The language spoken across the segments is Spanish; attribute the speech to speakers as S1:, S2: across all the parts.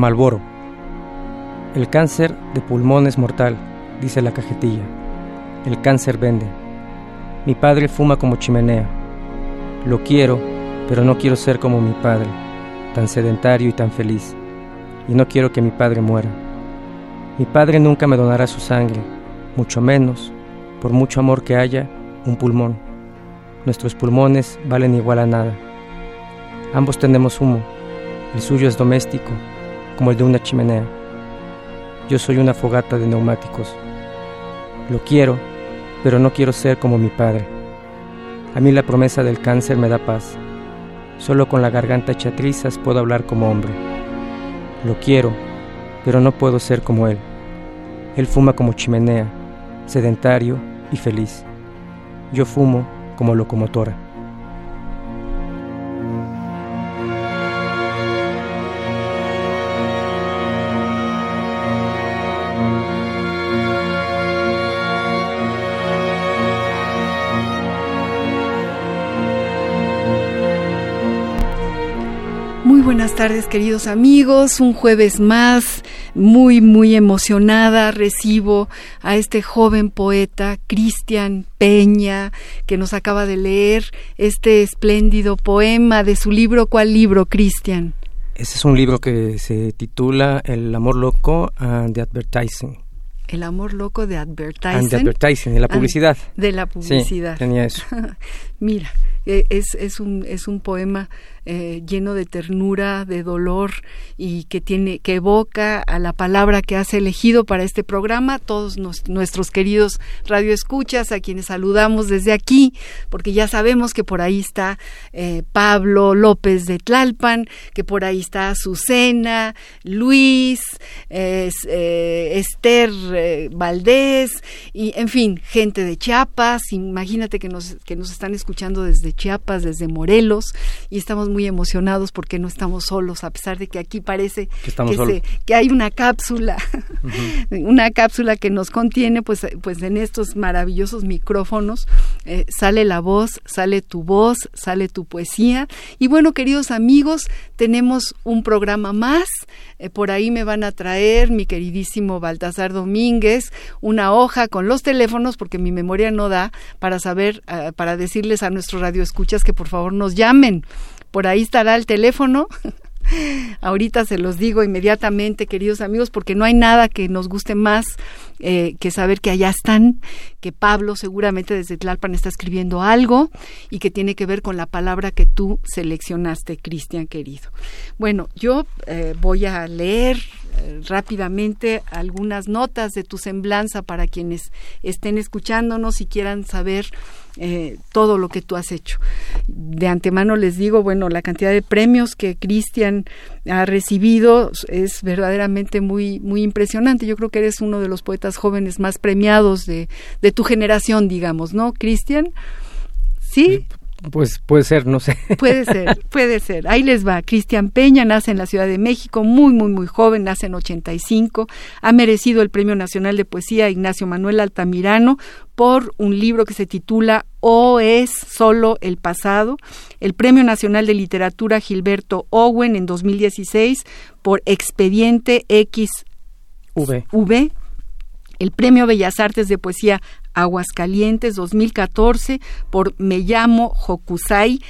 S1: Malboro. El cáncer de pulmón es mortal, dice la cajetilla. El cáncer vende. Mi padre fuma como chimenea. Lo quiero, pero no quiero ser como mi padre, tan sedentario y tan feliz. Y no quiero que mi padre muera. Mi padre nunca me donará su sangre, mucho menos, por mucho amor que haya, un pulmón. Nuestros pulmones valen igual a nada. Ambos tenemos humo. El suyo es doméstico, como el de una chimenea. Yo soy una fogata de neumáticos. Lo quiero, pero no quiero ser como mi padre. A mí la promesa del cáncer me da paz. Solo con la garganta hecha trizas puedo hablar como hombre. Lo quiero, pero no puedo ser como él. Él fuma como chimenea, sedentario y feliz. Yo fumo como locomotora.
S2: Tardes queridos amigos, un jueves más, muy muy emocionada recibo a este joven poeta Cristian Peña que nos acaba de leer este espléndido poema de su libro. ¿Cuál libro, Cristian?
S1: Ese es un libro que se titula El amor loco and the advertising.
S2: El amor loco de advertising.
S1: And the advertising, de la publicidad.
S2: de la publicidad.
S1: Sí, tenía eso.
S2: Mira, es, es, un, es un poema eh, lleno de ternura, de dolor y que tiene que evoca a la palabra que has elegido para este programa. Todos nuestros queridos radioescuchas, a quienes saludamos desde aquí, porque ya sabemos que por ahí está eh, Pablo López de Tlalpan, que por ahí está Azucena, Luis, eh, Esther Valdés y en fin, gente de Chiapas. Imagínate que nos que nos están escuchando desde Chiapas, desde Morelos y estamos muy emocionados porque no estamos solos, a pesar de que aquí parece
S1: que,
S2: que, hay una cápsula, una cápsula que nos contiene, pues, pues en estos maravillosos micrófonos eh, sale la voz, sale tu voz, sale tu poesía. Y bueno, queridos amigos, tenemos un programa más. Eh, por ahí me van a traer mi queridísimo Baltasar Domínguez una hoja con los teléfonos, porque mi memoria no da para saber, eh, para decirles a nuestros radioescuchas que por favor nos llamen por ahí estará el teléfono. Ahorita se los digo inmediatamente, queridos amigos, porque no hay nada que nos guste más eh, que saber que allá están, que Pablo seguramente desde Tlalpan está escribiendo algo y que tiene que ver con la palabra que tú seleccionaste, Cristian querido. Bueno, yo eh, voy a leer eh, rápidamente algunas notas de tu semblanza para quienes estén escuchándonos y quieran saber todo lo que tú has hecho. De antemano les digo, bueno, la cantidad de premios que Cristian ha recibido es verdaderamente muy, muy impresionante. Yo creo que eres uno de los poetas jóvenes más premiados de, de tu generación, digamos, ¿no, Cristian? ¿Sí?
S1: Pues puede ser, no sé.
S2: Puede ser, puede ser. Ahí les va. Cristian Peña nace en la Ciudad de México, muy, muy, muy joven, nace en 85. Ha merecido el Premio Nacional de Poesía Ignacio Manuel Altamirano por un libro que se titula O es solo el pasado. El Premio Nacional de Literatura Gilberto Owen en 2016 por Expediente XV. El Premio Bellas Artes de Poesía Aguascalientes 2014 por Me llamo Hokusai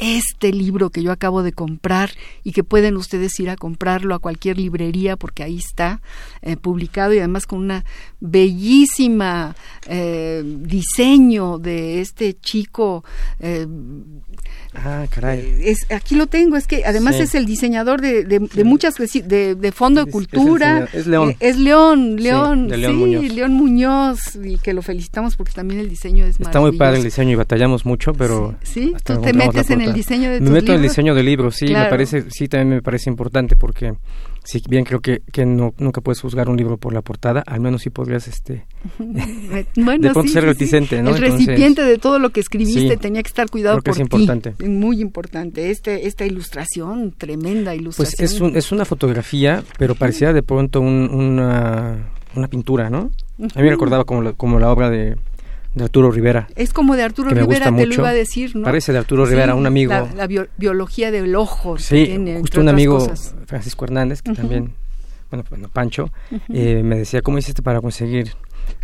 S2: este libro que yo acabo de comprar y que pueden ustedes ir a comprarlo a cualquier librería porque ahí está eh, publicado y además con una bellísima eh, diseño de este chico
S1: eh, Ah, caray.
S2: Es, aquí lo tengo, es que además es el diseñador de, de, muchas, de, de Fondo de Cultura.
S1: Es, León.
S2: es León, León,
S1: sí, León, Muñoz.
S2: León Muñoz. y que lo felicitamos porque también el diseño es
S1: Está muy padre el diseño y batallamos mucho, pero...
S2: Sí, tú te metes en el diseño de tus
S1: Me meto
S2: libros?
S1: en el diseño de libros, sí, me parece, sí, también me parece importante porque sí, bien creo que, que no, nunca puedes juzgar un libro por la portada, al menos sí podrías, este,
S2: bueno,
S1: de pronto
S2: sí,
S1: ser reticente,
S2: sí.
S1: ¿no?
S2: El
S1: Entonces,
S2: recipiente de todo lo que escribiste
S1: sí,
S2: tenía que estar cuidado
S1: creo que
S2: por
S1: es importante.
S2: Muy importante. Este, esta ilustración, tremenda ilustración.
S1: Pues es, un, es una fotografía, pero parecía de pronto un, una, una pintura, ¿no? A mí me recordaba como la, como la obra de, de Arturo Rivera.
S2: Es como de Arturo Rivera, te
S1: mucho.
S2: lo iba a decir, ¿no?
S1: Parece de Arturo Rivera, un amigo.
S2: La, la bio, biología del ojo.
S1: Sí,
S2: tiene,
S1: justo un amigo,
S2: cosas.
S1: Francisco Hernández, que también, bueno, bueno Pancho, eh, me decía, ¿cómo hiciste para conseguir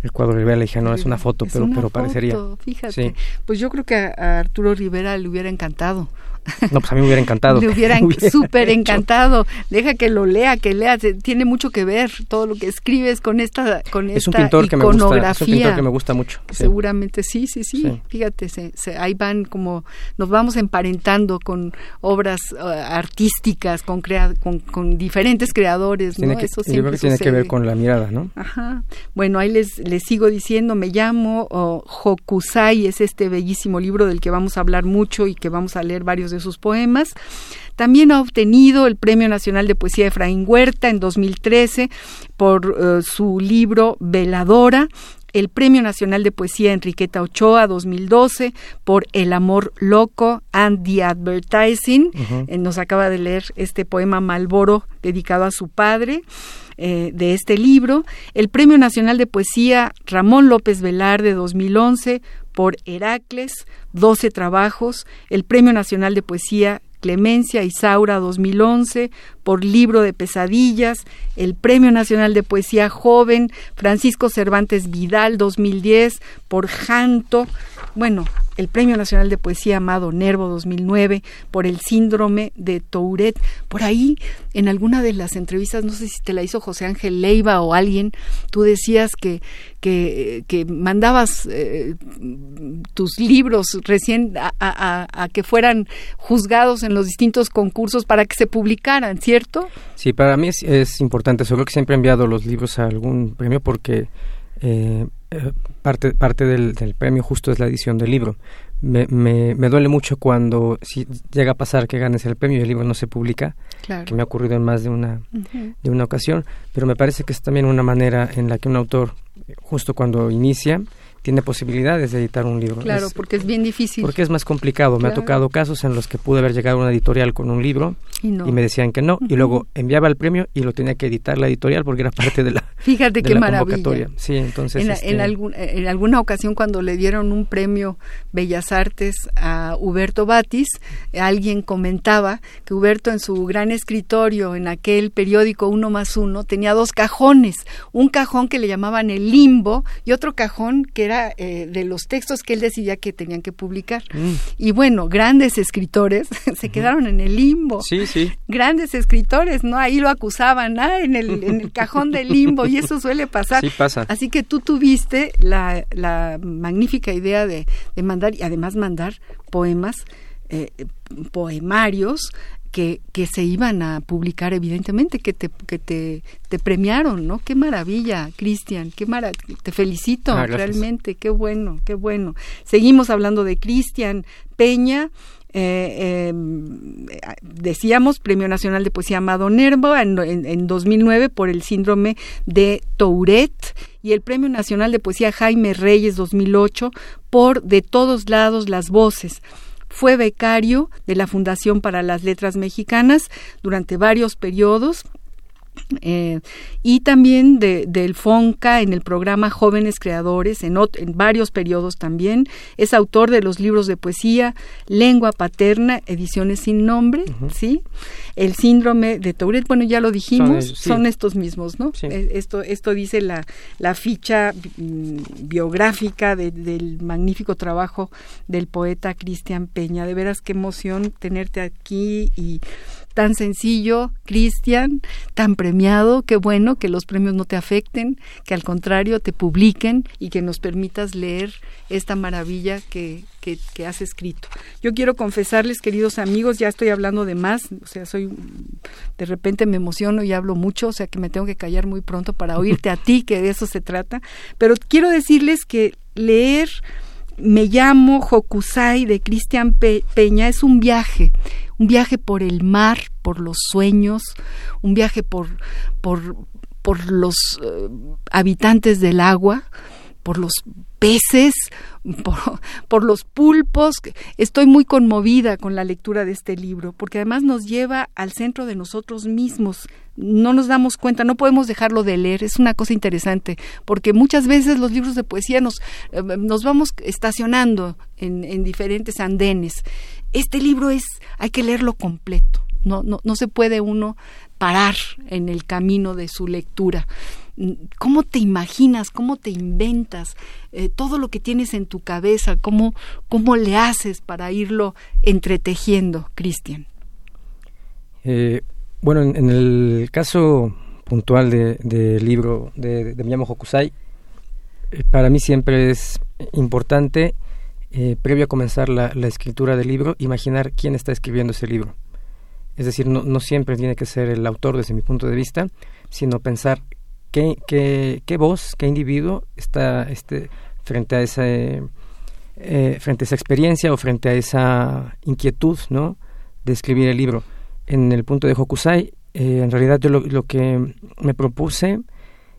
S1: el cuadro de Rivera? Le dije, no, es una foto,
S2: Es
S1: pero,
S2: una
S1: pero parecería.
S2: fíjate.
S1: Sí.
S2: Pues yo creo que a, a Arturo Rivera le hubiera encantado.
S1: No, pues a mí me hubiera encantado.
S2: Le hubiera
S1: Hubiera
S2: súper encantado. Deja que lo lea, que lea. Tiene mucho que ver todo lo que escribes con esta con
S1: Es un
S2: esta
S1: pintor que me gusta, es un pintor que me gusta mucho. sí.
S2: Seguramente sí, sí, sí.
S1: Sí.
S2: Fíjate, se, se- ahí van como nos vamos emparentando con obras eh, artísticas, con, crea- con, con diferentes creadores,
S1: Tiene
S2: ¿no?
S1: que,
S2: Eso
S1: yo creo
S2: siempre
S1: que tiene que ver con la mirada, ¿no?
S2: Ajá. Bueno, ahí les, les sigo diciendo, me llamo oh, Hokusai, es este bellísimo libro del que vamos a hablar mucho y que vamos a leer varios de sus poemas. También ha obtenido el Premio Nacional de Poesía de Efraín Huerta en 2013 por eh, su libro Veladora el Premio Nacional de Poesía Enriqueta Ochoa 2012 por El Amor Loco and the Advertising. Eh, nos acaba de leer este poema Malboro dedicado a su padre eh, de este libro. El Premio Nacional de Poesía Ramón López Velarde 2011 por Heracles, 12 trabajos. El Premio Nacional de Poesía Clemencia Isaura 2011 por Libro de Pesadillas, el Premio Nacional de Poesía Joven Francisco Cervantes Vidal 2010 por Janto, bueno, el Premio Nacional de Poesía Amado Nervo 2009 por el síndrome de Tourette. Por ahí, en alguna de las entrevistas, no sé si te la hizo José Ángel Leiva o alguien, tú decías que, que, que mandabas eh, tus libros recién a, que fueran juzgados en los distintos concursos para que se publicaran, ¿cierto?
S1: Sí, para mí es, es importante. Yo creo que siempre he enviado los libros a algún premio porque eh, eh, parte, parte del, del premio justo es la edición del libro. Me, me, me duele mucho cuando si llega a pasar que ganes el premio y el libro no se publica,
S2: Claro.
S1: que me ha ocurrido en más de una, de una ocasión, pero me parece que es también una manera en la que un autor, justo cuando inicia, tiene posibilidades de editar un libro.
S2: Claro,
S1: Es-
S2: porque es bien difícil.
S1: porque es más complicado. Me ha tocado casos en los que pude haber llegado a una editorial con un libro
S2: Y no.
S1: y me decían que no, y luego enviaba el premio y lo tenía que editar la editorial porque era parte de la,
S2: Fíjate
S1: de
S2: qué
S1: la
S2: maravilla.
S1: convocatoria. Sí, entonces...
S2: En,
S1: este,
S2: en, algún- en alguna ocasión cuando le dieron un premio Bellas Artes a Huberto Batis, alguien comentaba que Huberto en su gran escritorio en aquel periódico Uno más Uno tenía dos cajones, un cajón que le llamaban el limbo y otro cajón que era eh, de los textos que él decidía que tenían que publicar.
S1: Mm.
S2: Y bueno, grandes escritores se quedaron en el limbo
S1: Sí, sí.
S2: grandes escritores, ¿no? Ahí lo acusaban, ¿ah? En el, en el cajón del limbo, y eso suele pasar.
S1: Sí pasa.
S2: Así que tú tuviste la, la magnífica idea de, de mandar, y además mandar poemas, eh, poemarios, que, que se iban a publicar evidentemente, que te, que te, te premiaron, ¿no? Qué maravilla, Cristian, qué mara te felicito,
S1: Ah,
S2: realmente, qué bueno, qué bueno. Seguimos hablando de Cristian Peña, eh, eh, decíamos Premio Nacional de Poesía Amado Nervo en, en- en 2009 por el síndrome de Tourette y el Premio Nacional de Poesía Jaime Reyes 2008 por De todos lados las voces. Fue becario de la Fundación para las Letras Mexicanas durante varios periodos Eh, y también de, del FONCA en el programa Jóvenes Creadores, en, en, varios periodos también. Es autor de los libros de poesía, Lengua Paterna, Ediciones sin Nombre, ¿sí? El síndrome de Tourette, bueno, ya lo dijimos, son, estos mismos, ¿no? Eh, esto, esto dice la, la ficha mm, biográfica del magnífico trabajo del poeta Cristian Peña. De veras, qué emoción tenerte aquí y tan sencillo, Cristian, tan premiado, qué bueno que los premios no te afecten, que al contrario te publiquen y que nos permitas leer esta maravilla que, que, que, has escrito. Yo quiero confesarles, queridos amigos, ya estoy hablando de más, o sea, soy, de repente me emociono y hablo mucho, o sea que me tengo que callar muy pronto para oírte a ti, que de eso se trata, pero quiero decirles que leer Me llamo Hokusai de Cristian Peña es un viaje, un viaje por el mar, por los sueños, un viaje por, por, por los uh, habitantes del agua, por los peces, por, por, los pulpos. Estoy muy conmovida con la lectura de este libro, porque además nos lleva al centro de nosotros mismos. No nos damos cuenta, no podemos dejarlo de leer, es una cosa interesante, porque muchas veces los libros de poesía nos, eh, nos vamos estacionando en, en diferentes andenes este libro es, hay que leerlo completo. No, no, no se puede uno parar en el camino de su lectura. ¿Cómo te imaginas? ¿Cómo te inventas? Eh, todo lo que tienes en tu cabeza, ¿cómo, cómo le haces para irlo entretejiendo, Cristian?
S1: Eh, bueno, en, el caso puntual del de libro de, de Miyamo Hokusai, eh, para mí siempre es importante eh, previo a comenzar la, escritura del libro, imaginar quién está escribiendo ese libro. Es decir, no, siempre tiene que ser el autor desde mi punto de vista, sino pensar qué, qué, qué voz, qué individuo está este, frente, a esa, eh, frente a esa experiencia o frente a esa inquietud ¿no? de escribir el libro. En el punto de Hokusai, eh, en realidad yo lo, lo que me propuse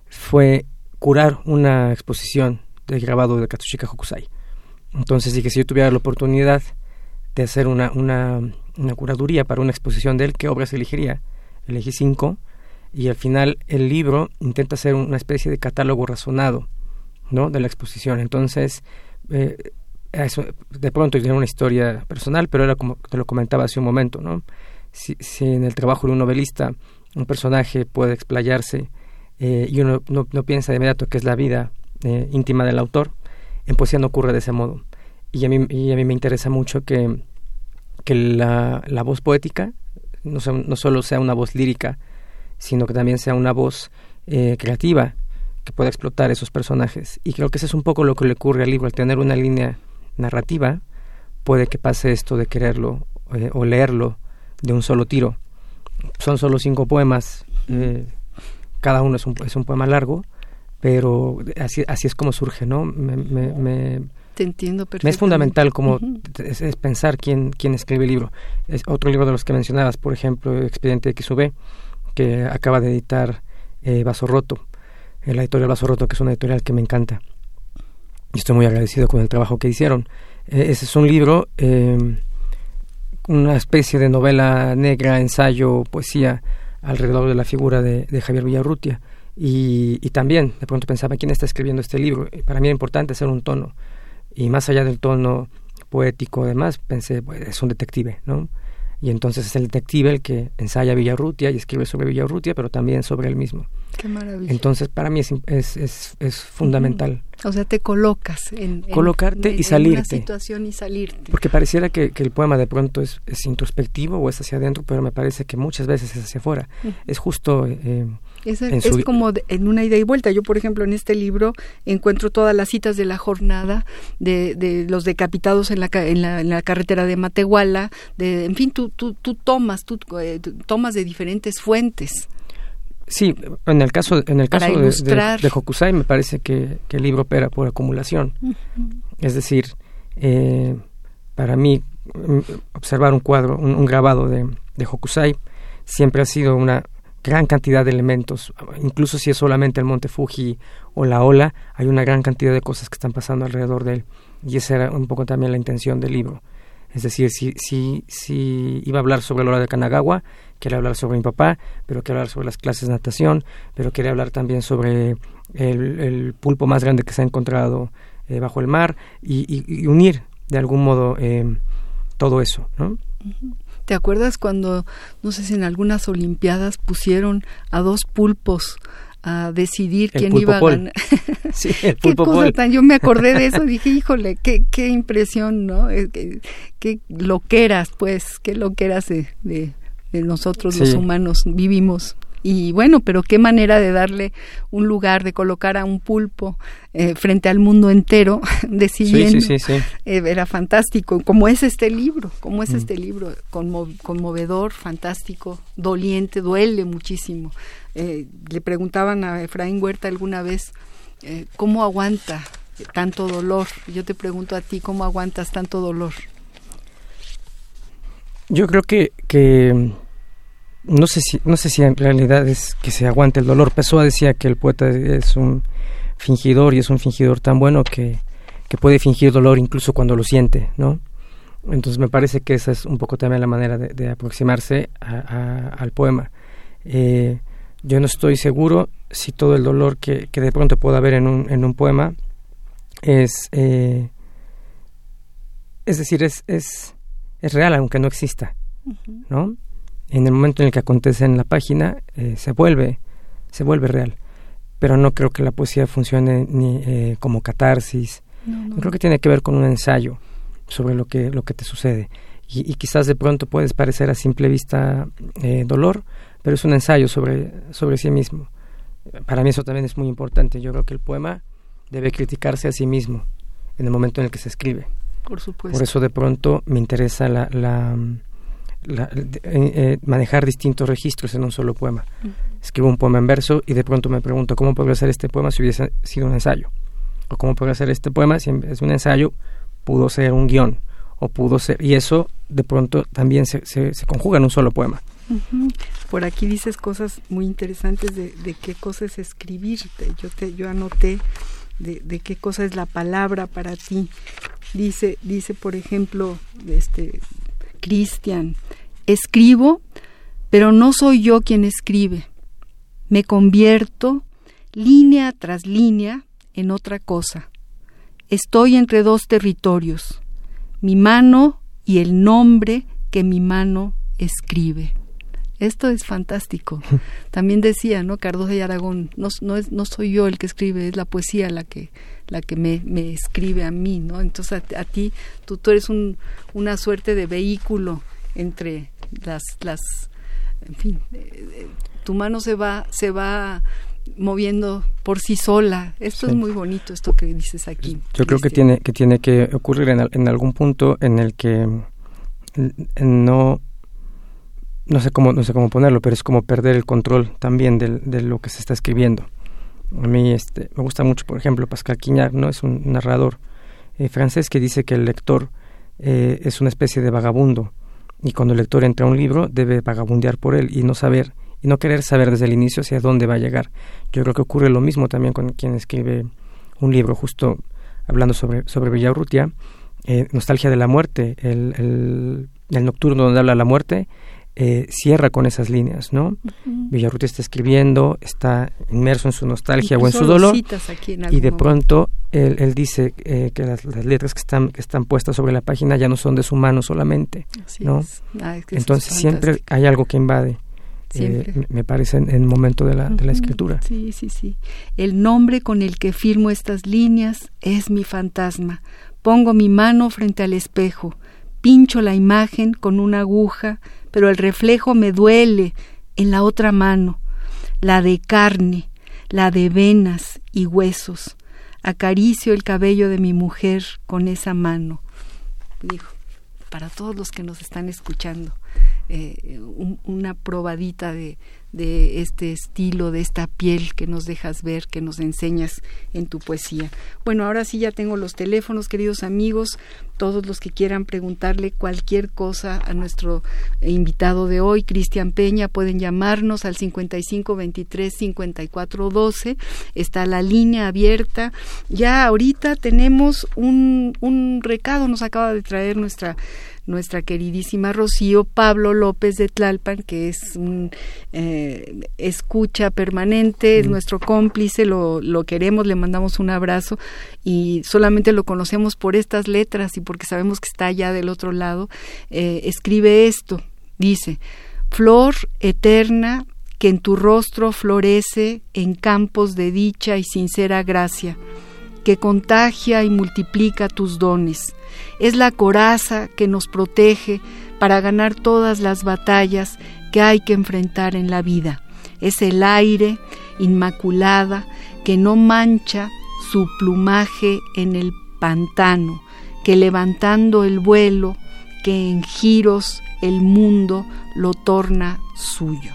S1: fue curar una exposición de grabado de Katsushika Hokusai entonces dije, si yo tuviera la oportunidad de hacer una, una, una curaduría para una exposición de él, ¿qué obras elegiría? Elegí cinco y al final el libro intenta hacer una especie de catálogo razonado ¿no? de la exposición. Entonces, eh, de pronto tiene una historia personal, pero era como te lo comentaba hace un momento, ¿no? Si, si en el trabajo de un novelista un personaje puede explayarse eh, y uno no, no, piensa de inmediato que es la vida eh, íntima del autor, en poesía no ocurre de ese modo. Y a mí, y a me interesa mucho que, la, la voz poética no, no solo sea una voz lírica, sino que también sea una voz eh, creativa que pueda explotar esos personajes. Y creo que eso es un poco lo que le ocurre al libro, al tener una línea narrativa, puede que pase esto de quererlo eh, o leerlo de un solo tiro. Son solo cinco poemas, eh, cada uno es un, es un poema largo, pero así, así es como surge, ¿no? Me, me,
S2: Te entiendo perfectamente.
S1: Me es fundamental como es, pensar quién, quién escribe el libro. Es otro libro de los que mencionabas, por ejemplo, Expediente XUV, que acaba de editar eh, Vaso Roto, la editorial Vaso Roto, que es una editorial que me encanta. Y estoy muy agradecido con el trabajo que hicieron. Eh, ese es un libro, eh, una especie de novela negra, ensayo, poesía, alrededor de la figura de, de Javier Villarrutia y, y, también de pronto pensaba quién está escribiendo este libro. Para mí era importante hacer un tono. Y más allá del tono poético, además, pensé, pues, es un detective, ¿no? Y entonces es el detective el que ensaya Villarrutia y escribe sobre Villarrutia, pero también sobre él mismo.
S2: Qué maravilla.
S1: Entonces, para mí es, es, es, es fundamental.
S2: O sea, te colocas en...
S1: Colocarte y salirte. En una
S2: situación y salirte.
S1: Porque pareciera que, que el poema de pronto es, es, introspectivo o es hacia adentro, pero me parece que muchas veces es hacia afuera. Es justo... Eh,
S2: es, es como en una ida y vuelta. Yo, por ejemplo, en este libro encuentro todas las citas de la jornada de, de los decapitados en la, en la, en la carretera de Matehuala. De, en fin, tú, tú, tú tomas, tú eh, tomas de diferentes fuentes.
S1: Sí, en el caso, en el caso de, de, Hokusai me parece que, que, el libro opera por acumulación. Uh -huh. Es decir, eh, para mí mm, observar un cuadro, un, un grabado de, de Hokusai siempre ha sido una gran cantidad de elementos, incluso si es solamente el monte Fuji o la ola, hay una gran cantidad de cosas que están pasando alrededor de él. Y esa era un poco también la intención del libro. Es decir, si, si, si iba a hablar sobre la ola de Kanagawa, quiere hablar sobre mi papá, pero quiere hablar sobre las clases de natación, pero quiere hablar también sobre el, pulpo más grande que se ha encontrado eh, bajo el mar y, unir de algún modo eh, todo eso, ¿no?
S2: ¿Te acuerdas cuando, no sé si en algunas Olimpiadas pusieron a dos pulpos a decidir quién iba a ganar?
S1: sí, el pulpo qué cosa
S2: tan, yo me acordé de eso, dije, híjole, qué, qué impresión, ¿no? Qué, qué loqueras, pues, qué loqueras de, de, nosotros los humanos vivimos y bueno, pero qué manera de darle un lugar, de colocar a un pulpo eh, frente al mundo entero, decidiendo. Sí, sí, eh, era fantástico, como es este libro, como es mm. este libro, conmovedor, fantástico, doliente, duele muchísimo. Eh, le preguntaban a Efraín Huerta alguna vez, ¿cómo aguanta tanto dolor? Yo te pregunto a ti, ¿cómo aguantas tanto dolor?
S1: Yo creo que, que no sé si no sé si en realidad es que se aguante el dolor. Pessoa decía que el poeta es un fingidor y es un fingidor tan bueno que, puede fingir dolor incluso cuando lo siente, ¿no? Entonces me parece que esa es un poco también la manera de, aproximarse al poema. Eh, yo no estoy seguro si todo el dolor que, de pronto pueda haber en un, en un poema es, eh, es decir, es, es, es real aunque no exista, ¿no? En el momento en el que acontece en la página eh, se vuelve se vuelve real. Pero no creo que la poesía funcione ni eh, como catarsis. Creo que tiene que ver con un ensayo sobre lo que lo que te sucede. Y, quizás de pronto puedes parecer a simple vista eh, dolor pero es un ensayo sobre sobre sí mismo. Para mí eso también es muy importante. Yo creo que el poema debe criticarse a sí mismo en el momento en el que se escribe.
S2: Por supuesto.
S1: Por eso de pronto me interesa la, la eh, eh, manejar distintos registros en un solo poema. Escribo un poema en verso y de pronto me pregunto cómo podría ser este poema si hubiese sido un ensayo. O cómo podría ser este poema si es un ensayo pudo ser un guion. O pudo ser... Y eso de pronto también se, se, conjuga en un solo poema.
S2: Por aquí dices cosas muy interesantes de, de qué cosa es escribir. Yo, te, yo anoté de, de, qué cosa es la palabra para ti. Dice, dice por ejemplo, este, Cristian, escribo, pero no soy yo quien escribe. Me convierto, línea tras línea, en otra cosa. Estoy entre dos territorios, mi mano y el nombre que mi mano escribe. Esto es fantástico. También decía, ¿no? Cardoso y Aragón, no, no, es, no soy yo el que escribe, es la poesía la que, la que me, me escribe a mí, ¿no? Entonces a, ti, tú, tú eres un, una suerte de vehículo entre las, las en fin, eh, eh, tu mano se va, se va moviendo por sí sola. Esto es muy bonito, esto que dices aquí.
S1: Yo creo que tiene, que tiene que ocurrir en, en algún punto en el que no no sé cómo no sé cómo ponerlo pero es como perder el control también de, de lo que se está escribiendo a mí este me gusta mucho por ejemplo Pascal Quignard no es un narrador eh, francés que dice que el lector eh, es una especie de vagabundo y cuando el lector entra a un libro debe vagabundear por él y no saber y no querer saber desde el inicio hacia dónde va a llegar. Yo creo que ocurre lo mismo también con quien escribe un libro justo hablando sobre sobre Villarrutia eh, nostalgia de la muerte el, el, el nocturno donde habla la muerte eh, cierra con esas líneas, ¿no? Villarruti está escribiendo, está inmerso en su nostalgia o en su dolor y de pronto él, dice eh, que las, letras que están, que están puestas sobre la página ya no son de su mano solamente, ¿no? Ah, Entonces siempre hay algo que invade. Eh, me parece en el momento de la, de la escritura.
S2: Sí, sí, sí. El nombre con el que firmo estas líneas es mi fantasma. Pongo mi mano frente al espejo, pincho la imagen con una aguja, pero el reflejo me duele en la otra mano, la de carne, la de venas y huesos. Acaricio el cabello de mi mujer con esa mano. Digo, para todos los que nos están escuchando, eh, una probadita de, de este estilo, de esta piel que nos dejas ver, que nos enseñas en tu poesía. Bueno, ahora sí ya tengo los teléfonos, queridos amigos, todos los que quieran preguntarle cualquier cosa a nuestro invitado de hoy, Cristian Peña, pueden llamarnos al 55 23 54 12. Está la línea abierta. Ya ahorita tenemos un, un recado, nos acaba de traer nuestra nuestra queridísima Rocío Pablo López de Tlalpan, que es un eh, escucha permanente, es nuestro cómplice, lo, lo queremos, le mandamos un abrazo y solamente lo conocemos por estas letras y porque sabemos que está allá del otro lado. Eh, escribe esto, dice, Flor eterna que en tu rostro florece en campos de dicha y sincera gracia, que contagia y multiplica tus dones es la coraza que nos protege para ganar todas las batallas que hay que enfrentar en la vida. Es el aire inmaculada que no mancha su plumaje en el pantano, que levantando el vuelo, que en giros el mundo lo torna suyo.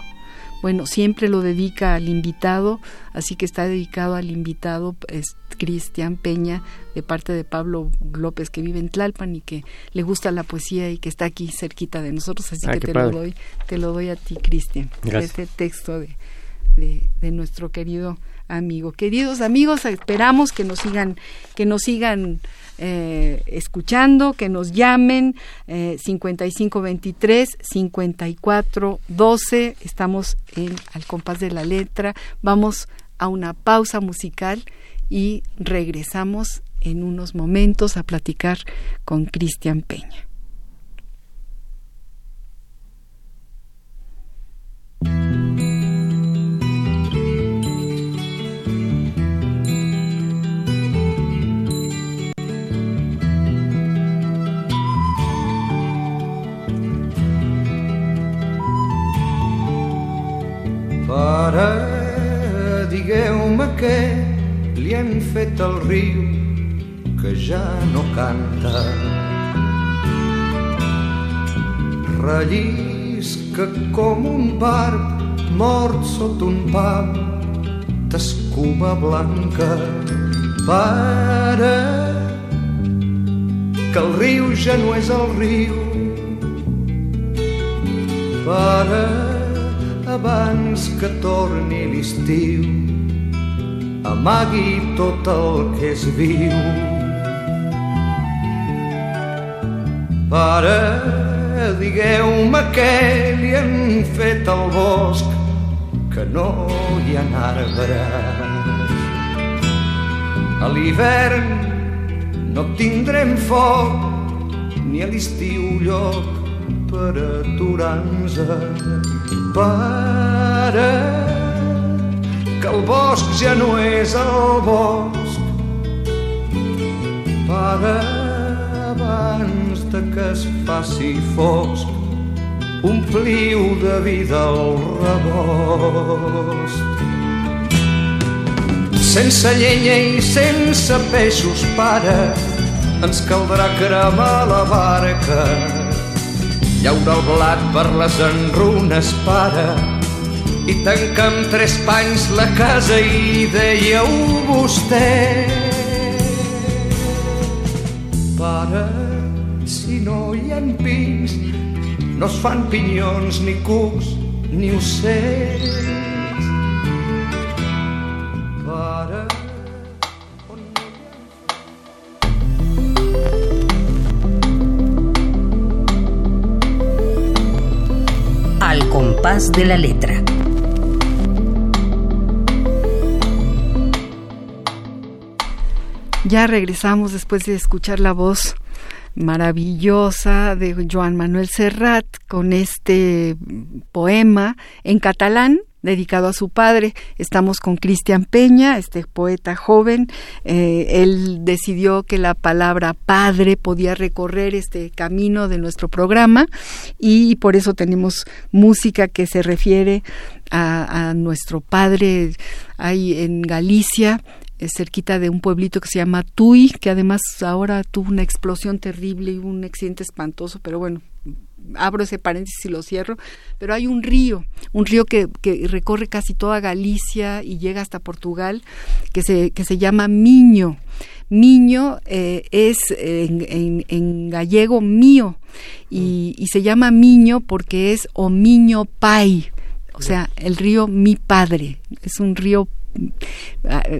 S2: Bueno, siempre lo dedica al invitado, así que está dedicado al invitado es Cristian Peña, de parte de Pablo López, que vive en Tlalpan y que le gusta la poesía y que está aquí cerquita de nosotros, así ah, que te lo doy, te lo doy a ti, Cristian, este texto de, de, de nuestro querido amigo. Queridos amigos, esperamos que nos sigan, que nos sigan eh, escuchando, que nos llamen eh, 5523 5412. Estamos en al compás de la letra. Vamos a una pausa musical y regresamos en unos momentos a platicar con Cristian Peña.
S3: Què li hem fet al riu que ja no canta. Rellisca com un barb mort sota un pam d'escuma blanca. Pare, que el riu ja no és el riu. Pare, abans que torni l'estiu amagui tot el que és viu. Pare, digueu-me què li han fet al bosc, que no hi ha arbres. A l'hivern no tindrem foc, ni a l'estiu lloc per aturar-nos Pare, el bosc ja no és el bosc. Pare, abans de que es faci fosc, ompliu de vida el rebost. Sense llenya i sense peixos, pare, ens caldrà cremar la barca llaura el blat per les enrunes, pare, i tanca amb tres panys la casa i dèieu vostè. Pare, si no hi ha pins, no es fan pinyons ni cucs ni ocells
S4: de la letra.
S2: Ya regresamos después de escuchar la voz maravillosa de Joan Manuel Serrat con este poema en catalán dedicado a su padre. Estamos con Cristian Peña, este poeta joven. Eh, él decidió que la palabra padre podía recorrer este camino de nuestro programa y por eso tenemos música que se refiere a, a nuestro padre ahí en Galicia cerquita de un pueblito que se llama Tui, que además ahora tuvo una explosión terrible y un accidente espantoso, pero bueno, abro ese paréntesis y lo cierro, pero hay un río, un río que, que recorre casi toda Galicia y llega hasta Portugal, que se, que se llama Miño. Miño eh, es en, en, gallego mío y, y, se llama Miño porque es o Miño Pai, o sea, el río Mi Padre, es un río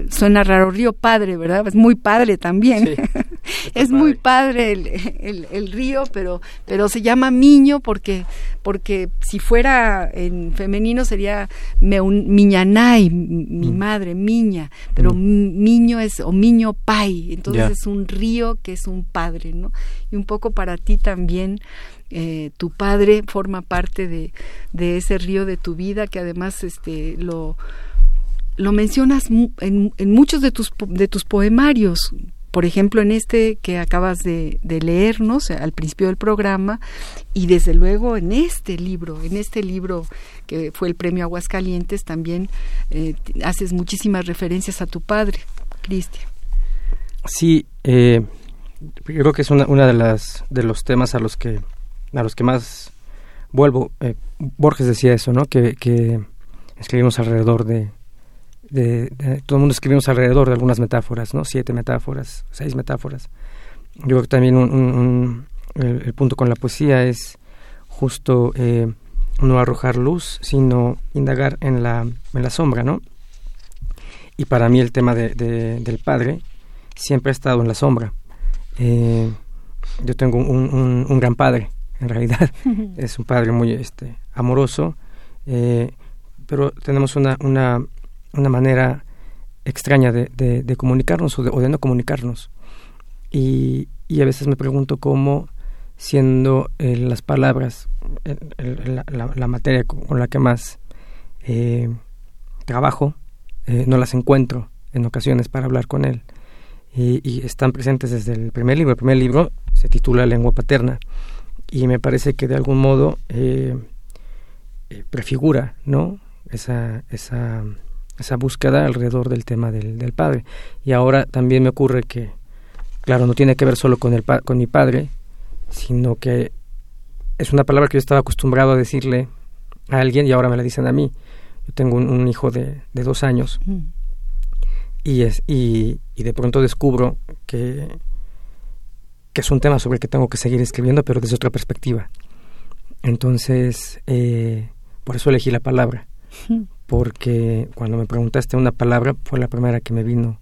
S2: suena raro, Río Padre, ¿verdad? Es muy padre también. es muy padre el, el, río, pero, pero se llama Miño porque, porque si fuera en femenino sería Miñanay, mi mm. madre, Miña, pero mm. Miño es, o Miño Pai, entonces es un río que es un padre, ¿no? Y un poco para ti también. Eh, tu padre forma parte de, de ese río de tu vida que además este lo lo mencionas en, en, muchos de tus, de tus poemarios, por ejemplo, en este que acabas de, leernos al principio del programa, y desde luego en este libro, en este libro que fue el premio Aguascalientes, también eh, haces muchísimas referencias a tu padre, Cristian.
S1: Sí, eh, yo creo que es una, una, de las de los temas a los que a los que más vuelvo. Eh, Borges decía eso, ¿no? Que escribimos alrededor de todo el mundo escribimos alrededor de algunas metáforas, ¿no? Siete metáforas, seis metáforas. Yo creo que también un, el, punto con la poesía es justo eh, no arrojar luz, sino indagar en la, en la sombra, ¿no? Y para mí el tema de, del padre siempre ha estado en la sombra. Eh, yo tengo un, un, gran padre, en realidad. es un padre muy este, amoroso, eh, pero tenemos una, una una manera extraña de, comunicarnos o de, no comunicarnos. Y, a veces me pregunto cómo, siendo eh, las palabras la, materia con la que más eh, trabajo, eh, no las encuentro en ocasiones para hablar con él. Y, y, están presentes desde el primer libro. El primer libro se titula Lengua Paterna y me parece que de algún modo prefigura ¿no? esa, esa esa búsqueda alrededor del tema del, del, padre. Y ahora también me ocurre que, claro, no tiene que ver solo con, el con mi padre, sino que es una palabra que yo estaba acostumbrado a decirle a alguien y ahora me la dicen a mí. Yo tengo un, hijo de, de, dos años mm. y, es, y, y, de pronto descubro que, que es un tema sobre el que tengo que seguir escribiendo, pero desde otra perspectiva. Entonces, eh, por eso elegí la palabra, porque cuando me preguntaste una palabra fue la primera que me vino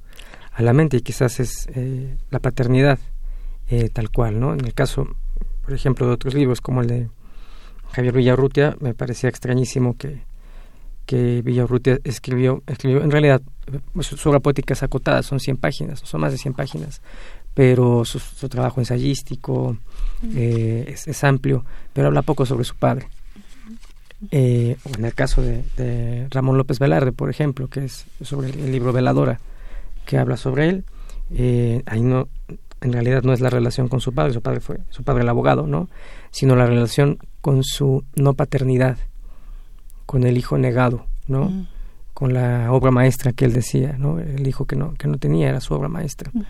S1: a la mente y quizás es eh, la paternidad eh, tal cual, ¿no? En el caso, por ejemplo, de otros libros como el de Javier Villarrutia, me parecía extrañísimo que, que Villarrutia escribió, escribió, en realidad pues, su, obra poética es acotada, son 100 páginas, son más de 100 páginas, pero su, trabajo ensayístico eh, es, es amplio, pero habla poco sobre su padre. Eh, o en el caso de, Ramón López Velarde, por ejemplo, que es sobre el, libro Veladora, que habla sobre él, eh, ahí no, en realidad no es la relación con su padre, su padre fue su padre el abogado, ¿no? Sino la relación con su no paternidad, con el hijo negado, ¿no? Mm. Con la obra maestra que él decía, ¿no? El hijo que no, que no tenía era su obra maestra. Mm.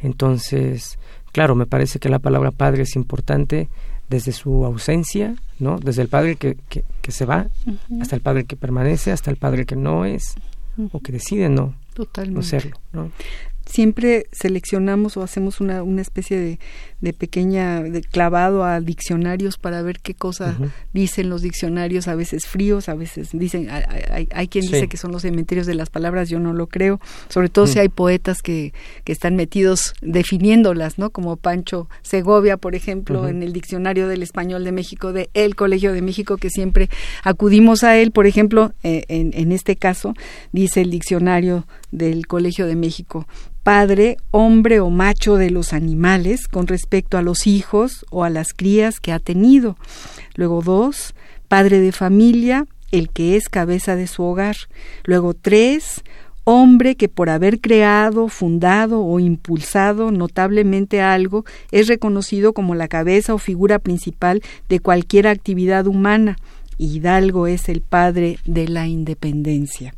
S1: Entonces, claro, me parece que la palabra padre es importante desde su ausencia, ¿no? Desde el padre que, que, se va hasta el padre que permanece, hasta el padre que no es o que decide no, no serlo, ¿no?
S2: Siempre seleccionamos o hacemos una, una especie de, de pequeña de clavado a diccionarios para ver qué cosa dicen los diccionarios, a veces fríos, a veces dicen, hay, hay, quien dice que son los cementerios de las palabras, yo no lo creo, sobre todo si hay poetas que, que están metidos definiéndolas, ¿no? Como Pancho Segovia, por ejemplo, en el diccionario del español de México, de El Colegio de México, que siempre acudimos a él, por ejemplo, eh, en, en este caso, dice el diccionario del Colegio de México, padre, hombre o macho de los animales con respecto a los hijos o a las crías que ha tenido. Luego dos, padre de familia, el que es cabeza de su hogar. Luego tres, hombre que por haber creado, fundado o impulsado notablemente algo es reconocido como la cabeza o figura principal de cualquier actividad humana. Hidalgo es el padre de la independencia.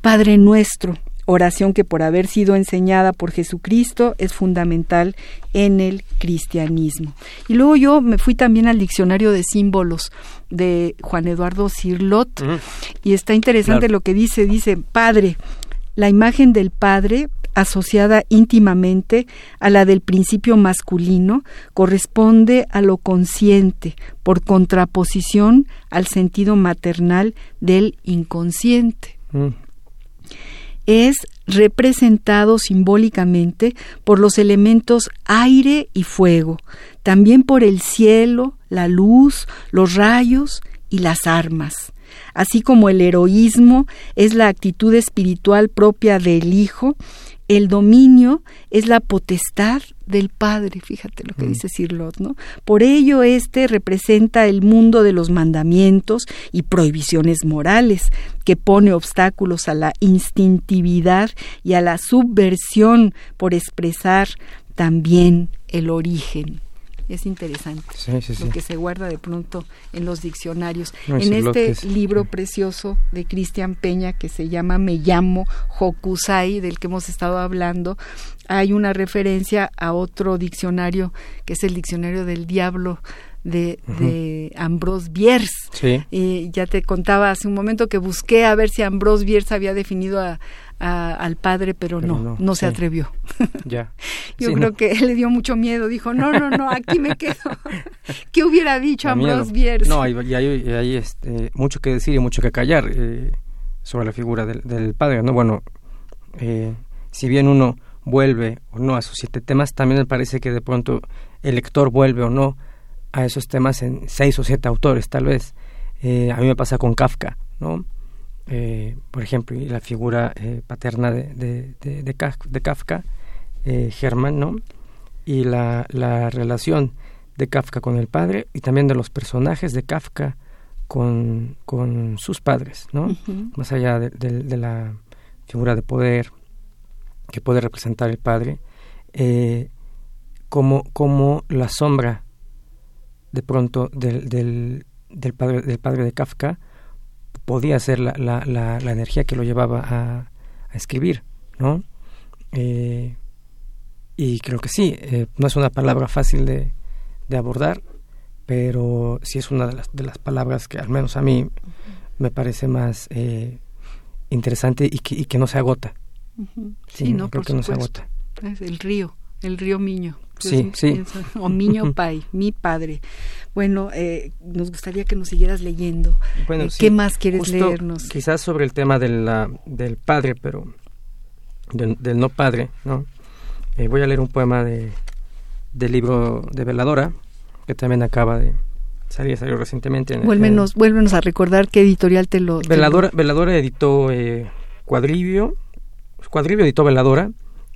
S2: Padre nuestro, oración que por haber sido enseñada por Jesucristo es fundamental en el cristianismo. Y luego yo me fui también al diccionario de símbolos de Juan Eduardo Cirlot y está interesante lo que dice, dice, Padre, la imagen del Padre asociada íntimamente a la del principio masculino, corresponde a lo consciente, por contraposición al sentido maternal del inconsciente. Mm. Es representado simbólicamente por los elementos aire y fuego, también por el cielo, la luz, los rayos y las armas. Así como el heroísmo es la actitud espiritual propia del Hijo, el dominio es la potestad del Padre, fíjate lo que mm. dice Sirlot, ¿no? Por ello este representa el mundo de los mandamientos y prohibiciones morales, que pone obstáculos a la instintividad y a la subversión por expresar también el origen es interesante lo que se guarda de pronto en los diccionarios. en este libro precioso de Cristian Peña que se llama Me llamo Hokusai, del que hemos estado hablando, hay una referencia a otro diccionario que es el diccionario del diablo de, de Ambrose Bierce. Sí. ya te contaba hace un momento que busqué a ver si Ambrose Bierce había definido a, al padre, pero, no, no, se atrevió. Ya. Yo creo que él le dio mucho miedo, dijo, no, no, no, aquí me quedo. ¿Qué hubiera dicho Ambrose Bierce?
S1: No, hay, hay, este, mucho que decir y mucho que callar eh, sobre la figura del, padre, ¿no? Bueno, eh, si bien uno vuelve o no a sus siete temas, también me parece que de pronto el lector vuelve o no a esos temas en seis o siete autores, tal vez. Eh, a mí me pasa con Kafka, ¿no? Eh, por ejemplo, y la figura eh, paterna de, de, de, de Kafka, eh, Germán, ¿no? Y la, la, relación de Kafka con el padre y también de los personajes de Kafka con, con sus padres, ¿no? Más allá de, la figura de poder que puede representar el padre, como, como la sombra de pronto del, del, del, padre, del padre de Kafka podía ser la, la, la, energía que lo llevaba a, a escribir, ¿no? Eh, y creo que sí, eh, no es una palabra fácil de, de, abordar, pero sí es una de las, de las, palabras que al menos a mí me parece más eh, interesante y que, y que no se agota.
S2: Sí, no, creo que no se agota. Es el río, el río Miño.
S1: Sí, sí.
S2: O Miño Pai, mi padre. Bueno, eh, nos gustaría que nos siguieras leyendo. Bueno, eh, ¿Qué más quieres leernos?
S1: Quizás sobre el tema de la, del padre, pero del, no padre, ¿no? Eh, voy a leer un poema de, del libro de Veladora, que también acaba de salir, salió recientemente. En,
S2: vuélvenos, vuélvenos a recordar qué editorial te lo...
S1: Veladora, Veladora editó Cuadribio, Cuadribio editó Veladora,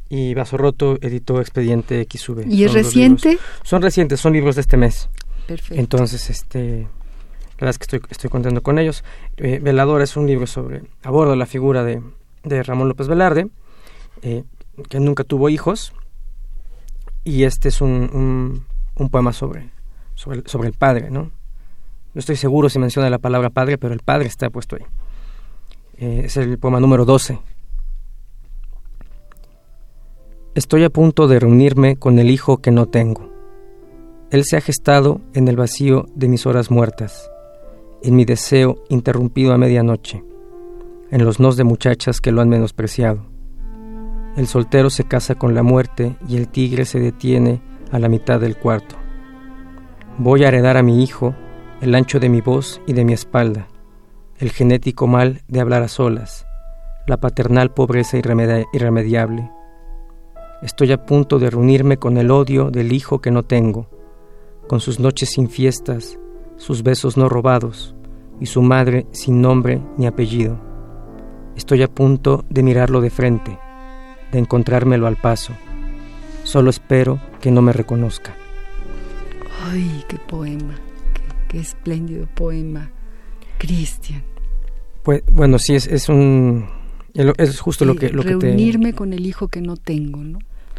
S1: y Vaso Roto editó Expediente XV.
S2: ¿Y es reciente?
S1: Son recientes, son libros de este mes. Entonces, este, la verdad es que estoy, estoy contando con ellos. Eh, Veladora es un libro sobre, aborda la figura de, de Ramón López Velarde, eh, que nunca tuvo hijos, y este es un, un, poema sobre, sobre, sobre el padre, ¿no? No estoy seguro si menciona la palabra padre, pero el padre está puesto ahí. Eh, es el poema número 12 Estoy a punto de reunirme con el hijo que no tengo. Él se ha gestado en el vacío de mis horas muertas, en mi deseo interrumpido a medianoche, en los nos de muchachas que lo han menospreciado. El soltero se casa con la muerte y el tigre se detiene a la mitad del cuarto. Voy a heredar a mi hijo el ancho de mi voz y de mi espalda, el genético mal de hablar a solas, la paternal pobreza irremediable Estoy a punto de reunirme con el odio del hijo que no tengo, con sus noches sin fiestas, sus besos no robados y su madre sin nombre ni apellido. Estoy a punto de mirarlo de frente, de encontrármelo al paso. Solo espero que no me reconozca.
S2: Ay, qué poema, qué, espléndido poema, Cristian.
S1: Pues bueno, sí es, es un es justo lo que lo
S2: reunirme con el hijo que no tengo, ¿no?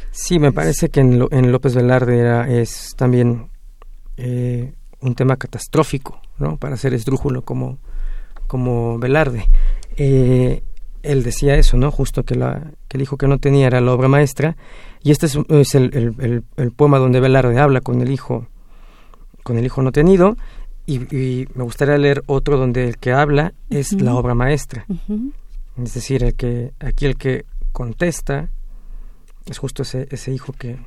S1: Sí, me parece que en, en López Velarde era, es también eh, un tema catastrófico, ¿no? Para ser esdrújulo como, como Velarde. Eh, él decía eso, ¿no? Justo que, la, que el hijo que no tenía era la obra maestra. Y este es, el, el, poema donde Velarde habla con el hijo, con el hijo no tenido. Y, me gustaría leer otro donde el que habla es la obra maestra. Es decir, el que, aquí el que contesta es justo ese, ese hijo que,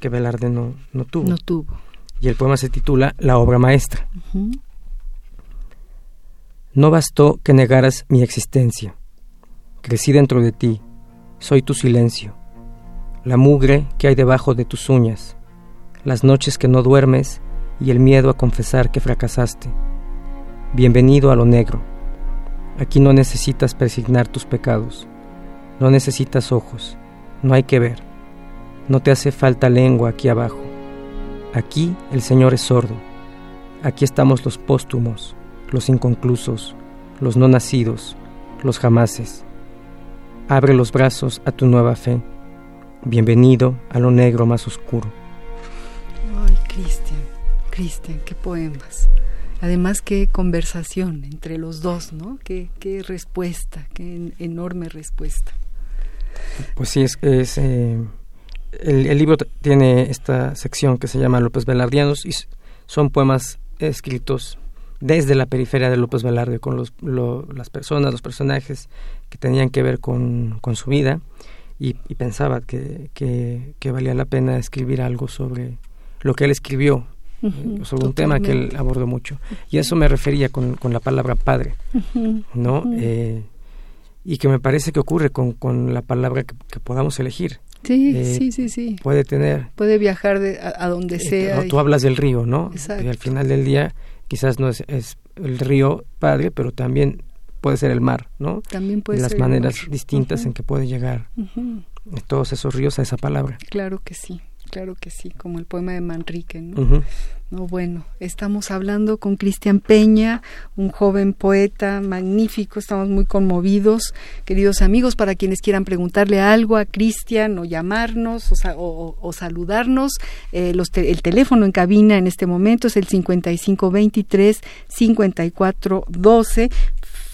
S1: que Velarde no, no tuvo.
S2: No tuvo.
S1: Y el poema se titula La obra maestra. No bastó que negaras mi existencia. Crecí dentro de ti. Soy tu silencio. La mugre que hay debajo de tus uñas. Las noches que no duermes y el miedo a confesar que fracasaste. Bienvenido a lo negro. Aquí no necesitas persignar tus pecados. No necesitas ojos. No hay que ver. No te hace falta lengua aquí abajo. Aquí el Señor es sordo. Aquí estamos los póstumos los inconclusos, los no nacidos, los jamases. Abre los brazos a tu nueva fe. Bienvenido a lo negro más oscuro.
S2: Ay, Cristian, Cristian, qué poemas. Además, qué conversación entre los dos, ¿no? Qué, qué respuesta, qué enorme respuesta.
S1: Pues sí, es, es eh, el, el, libro tiene esta sección que se llama López Velardianos y son poemas escritos desde la periferia de López Velarde, con los, las personas, los personajes que tenían que ver con, con su vida, y, pensaba que, que, valía la pena escribir algo sobre lo que él escribió, eh, sobre un tema que él abordó mucho. Y eso me refería con, con la palabra padre, ¿no? Eh, y que me parece que ocurre con, con la palabra que, podamos elegir.
S2: Sí, eh, sí, sí, sí.
S1: Puede tener.
S2: Puede viajar de, a, donde sea.
S1: Tú hablas del río, ¿no? Y al final del día quizás no es, el río padre, pero también puede ser el mar, ¿no?
S2: También puede
S1: las maneras distintas en que puede llegar todos esos ríos a esa palabra.
S2: Claro que sí claro que sí, como el poema de Manrique, ¿no? No, bueno, estamos hablando con Cristian Peña, un joven poeta magnífico, estamos muy conmovidos, queridos amigos, para quienes quieran preguntarle algo a Cristian o llamarnos o, saludarnos, eh, los el teléfono en cabina en este momento es el 5523 5412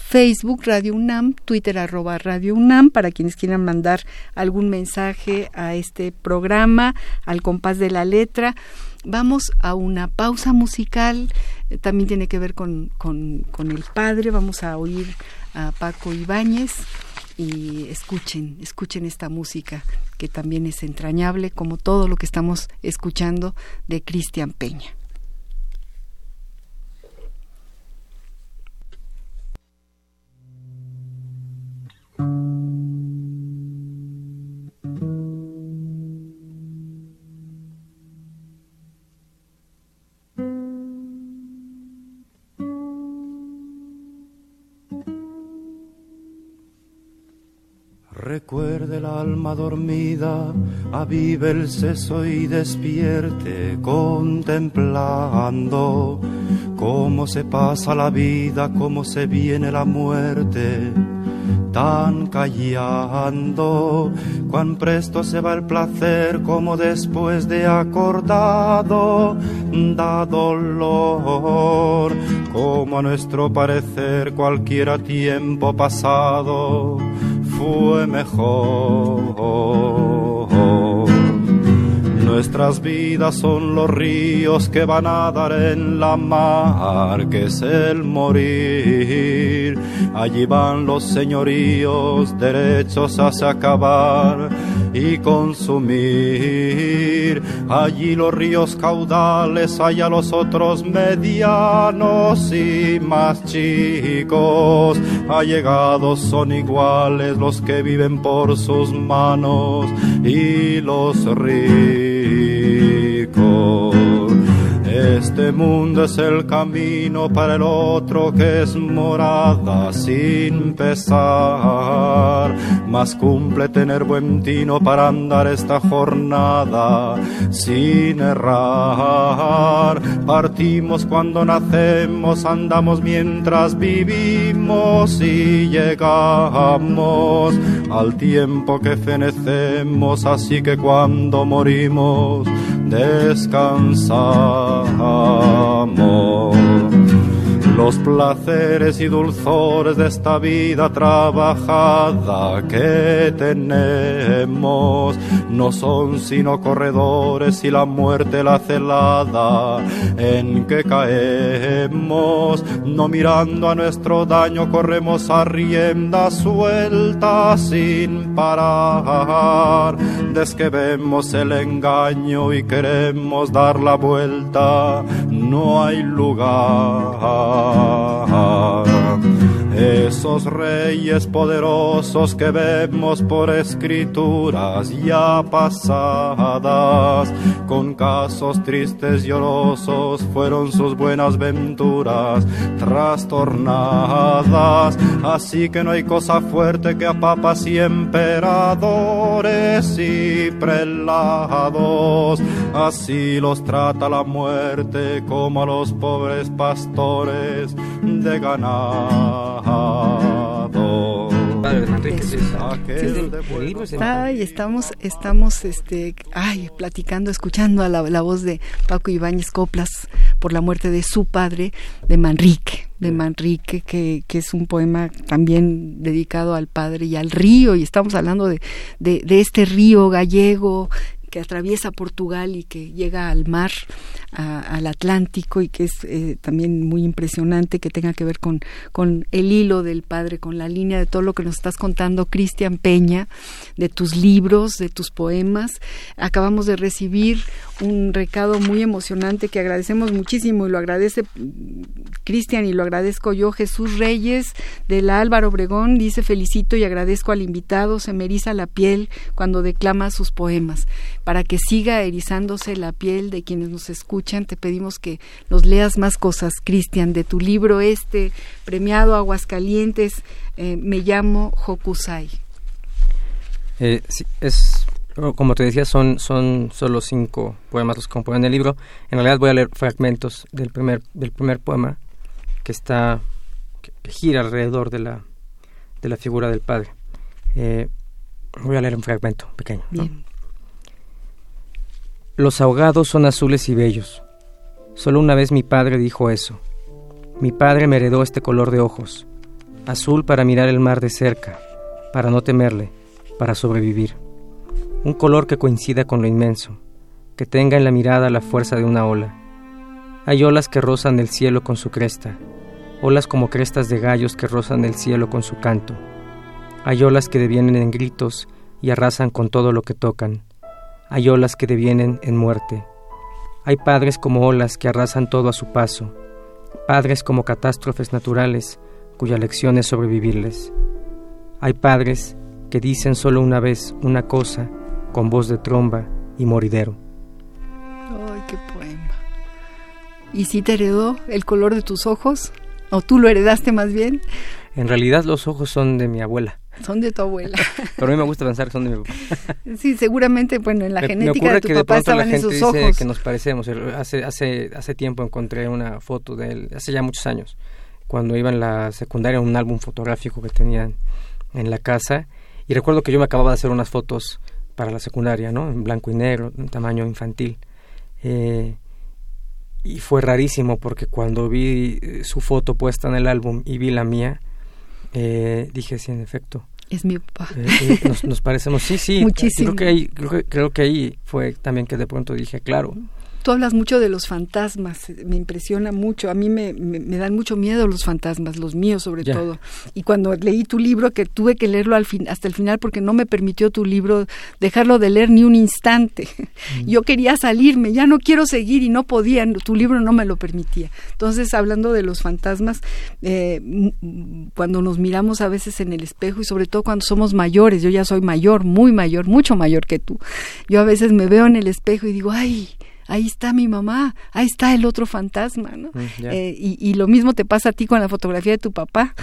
S2: Facebook Radio UNAM, Twitter arroba Radio UNAM, para quienes quieran mandar algún mensaje a este programa, al compás de la letra. Vamos a una pausa musical, eh, también tiene que ver con, con, con el padre, vamos a oír a Paco Ibáñez y escuchen, escuchen esta música que también es entrañable como todo lo que estamos escuchando de Cristian Peña.
S5: Recuerde el alma dormida, avive el seso y despierte contemplando cómo se pasa la vida, cómo se viene la muerte tan callando, cuán presto se va el placer como después de acordado da dolor, como a nuestro parecer cualquiera tiempo pasado fue mejor. Nuestras vidas son los ríos que van a dar en la mar, que es el morir. Allí van los señoríos derechos a acabar y consumir. Allí los ríos caudales, allá los otros medianos y más chicos. Allegados son iguales los que viven por sus manos y los ríos. Este mundo es el camino para el otro que es morada sin pesar. Más cumple tener buen tino para andar esta jornada sin errar. Partimos cuando nacemos, andamos mientras vivimos y llegamos al tiempo que fenecemos. Así que cuando morimos, descansamos los placeres y dulzores de esta vida trabajada que tenemos no son sino corredores y la muerte la celada en que caemos, no mirando a nuestro daño corremos a rienda suelta sin parar, desde que vemos el engaño y queremos dar la vuelta, no hay lugar. heart Esos reyes poderosos que vemos por escrituras ya pasadas, con casos tristes y orosos fueron sus buenas venturas trastornadas. Así que no hay cosa fuerte que a papas y emperadores y prelados. Así los trata la muerte como a los pobres pastores de ganado.
S2: Ay, estamos, estamos, este, ay, platicando, escuchando a la, voz de Paco Ibáñez Coplas por la muerte de su padre, de Manrique, de Manrique, que, que es un poema también dedicado al padre y al río, y estamos hablando de, de, de este río gallego que atraviesa Portugal y que llega al mar, al Atlántico y que es eh, también muy impresionante que tenga que ver con, con el hilo del padre, con la línea de todo lo que nos estás contando, Cristian Peña, de tus libros, de tus poemas. Acabamos de recibir un recado muy emocionante que agradecemos muchísimo y lo agradece mm, Cristian y lo agradezco yo. Jesús Reyes de la Álvaro Obregón dice felicito y agradezco al invitado, se me eriza la piel cuando declama sus poemas para que siga erizándose la piel de quienes nos escuchan. Te pedimos que nos leas más cosas, Cristian, de tu libro este, premiado Aguascalientes, eh, Me llamo Hokusai.
S1: Eh, es como te decía, son, son solo cinco poemas los que componen el libro. En realidad voy a leer fragmentos del primer, del primer poema que está que, gira alrededor de la, de la figura del padre. Eh, voy a leer un fragmento pequeño. Los ahogados son azules y bellos. Solo una vez mi padre dijo eso. Mi padre me heredó este color de ojos, azul para mirar el mar de cerca, para no temerle, para sobrevivir. Un color que coincida con lo inmenso, que tenga en la mirada la fuerza de una ola. Hay olas que rozan el cielo con su cresta, olas como crestas de gallos que rozan el cielo con su canto. Hay olas que devienen en gritos y arrasan con todo lo que tocan hay olas que devienen en muerte. Hay padres como olas que arrasan todo a su paso, padres como catástrofes naturales cuya lección es sobrevivirles. Hay padres que dicen solo una vez una cosa con voz de tromba y moridero.
S2: ¡Ay, qué poema! ¿Y si te heredó el color de tus ojos? ¿O tú lo heredaste más bien?
S1: En realidad los ojos son de mi abuela.
S2: Son de tu abuela.
S1: Pero a mí me gusta pensar que son de mi papá.
S2: Sí, seguramente, bueno, en la genética de tu papá estaban esos ojos.
S1: que nos parecemos. Hace, hace, hace tiempo encontré una foto de él, hace ya muchos años, cuando iba en la secundaria, un álbum fotográfico que tenían en la casa. Y recuerdo que yo me acababa de hacer unas fotos para la secundaria, ¿no? En blanco y negro, en tamaño infantil. Eh, y fue rarísimo porque cuando vi eh, su foto puesta en el álbum y vi la mía, eh, dije sí, en efecto.
S2: Es mi papá.
S1: Eh, nos, nos, parecemos, sí, sí. Muchísimo. Creo que, ahí, creo, creo que ahí fue también que de pronto dije, claro,
S2: Tú hablas mucho de los fantasmas, me impresiona mucho, a mí me, me, dan mucho miedo los fantasmas, los míos sobre todo. Y cuando leí tu libro, que tuve que leerlo al fin, hasta el final porque no me permitió tu libro dejarlo de leer ni un instante. Mm. Yo quería salirme, ya no quiero seguir y no podía, tu libro no me lo permitía. Entonces, hablando de los fantasmas, eh, cuando nos miramos a veces en el espejo y sobre todo cuando somos mayores, yo ya soy mayor, muy mayor, mucho mayor que tú, yo a veces me veo en el espejo y digo, ay, ahí está mi mamá, ahí está el otro fantasma, ¿no? Mm, eh, y, lo mismo te pasa a ti con la fotografía de tu papá.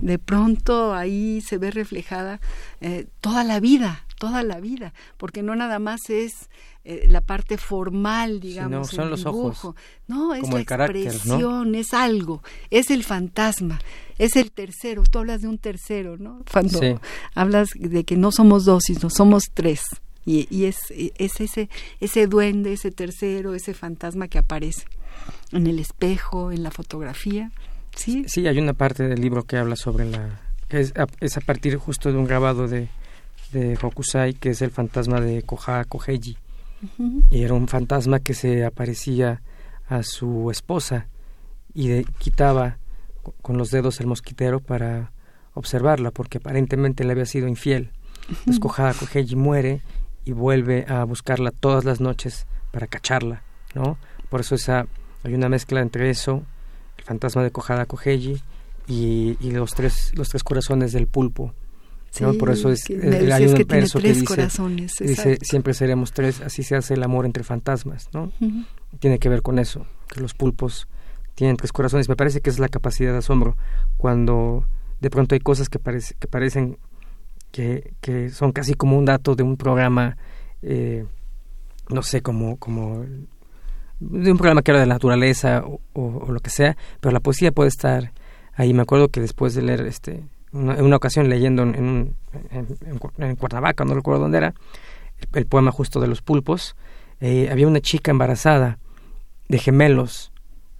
S2: De pronto ahí se ve reflejada eh, toda la vida, toda la vida, porque no nada más es eh, la parte formal, digamos. no,
S1: son los ojos.
S2: No, es la expresión, es algo, es el fantasma, es el tercero. Tú hablas de un tercero, ¿no? Cuando hablas de que no somos dos, sino somos tres. Y, es, es ese, ese duende, ese tercero, ese fantasma que aparece en el espejo, en la fotografía, Sí.
S1: Sí, hay una parte del libro que habla sobre la... que es a, es a partir justo de un grabado de, de Hokusai, que es el fantasma de Koha Koheiji. Y era un fantasma que se aparecía a su esposa y de, quitaba con los dedos el mosquitero para observarla, porque aparentemente le había sido infiel. Entonces Koha Koheiji muere y vuelve a buscarla todas las noches para cacharla, ¿no? Por eso esa, hay una mezcla entre eso, el fantasma de Kohada Koheiji y, y los tres los tres corazones del pulpo. ¿no?
S2: Sí,
S1: Por eso es,
S2: que me
S1: hay un
S2: que tiene
S1: que dice, dice siempre seremos tres, así se hace el amor entre fantasmas, ¿no? Tiene que ver con eso, que los pulpos tienen tres corazones. Me parece que es la capacidad de asombro cuando de pronto hay cosas que, parece, que parecen que, que son casi como un dato de un programa, eh, no sé, como, como de un programa que habla de la naturaleza o, lo que sea, pero la poesía puede estar ahí. Me acuerdo que después de leer, este, una, en una ocasión leyendo en, en, Cuernavaca, no recuerdo dónde era, el, el poema justo de los pulpos, eh, había una chica embarazada de gemelos,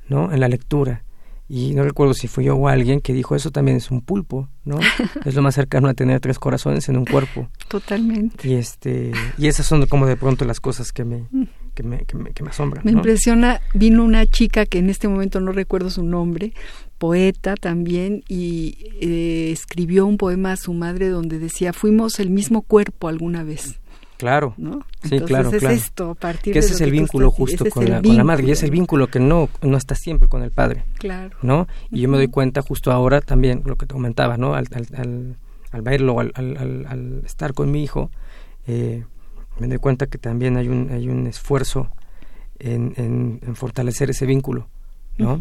S1: ¿no? En la lectura. Y no recuerdo si fui yo o alguien que dijo, eso también es un pulpo, ¿no? es lo más cercano a tener tres corazones en un cuerpo.
S2: Totalmente.
S1: Y este y esas son como de pronto las cosas que me que me, que me, que me asombran.
S2: Me
S1: ¿no?
S2: impresiona, vino una chica que en este momento no recuerdo su nombre, poeta también, y eh, escribió un poema a su madre donde decía, fuimos el mismo cuerpo alguna vez,
S1: Claro.
S2: ¿no?
S1: Sí,
S2: Entonces
S1: claro,
S2: es
S1: claro.
S2: esto, a partir
S1: Que ese es el vínculo
S2: estás-
S1: justo con la, con la madre y es el
S2: vínculo.
S1: que no no está siempre con el padre,
S2: Claro.
S1: ¿no? Y yo me doy cuenta justo ahora también lo que te comentaba, ¿no? Al, al, al, al verlo, al, al, estar con mi hijo, eh, me doy cuenta que también hay un hay un esfuerzo en, en, en fortalecer ese vínculo, ¿no?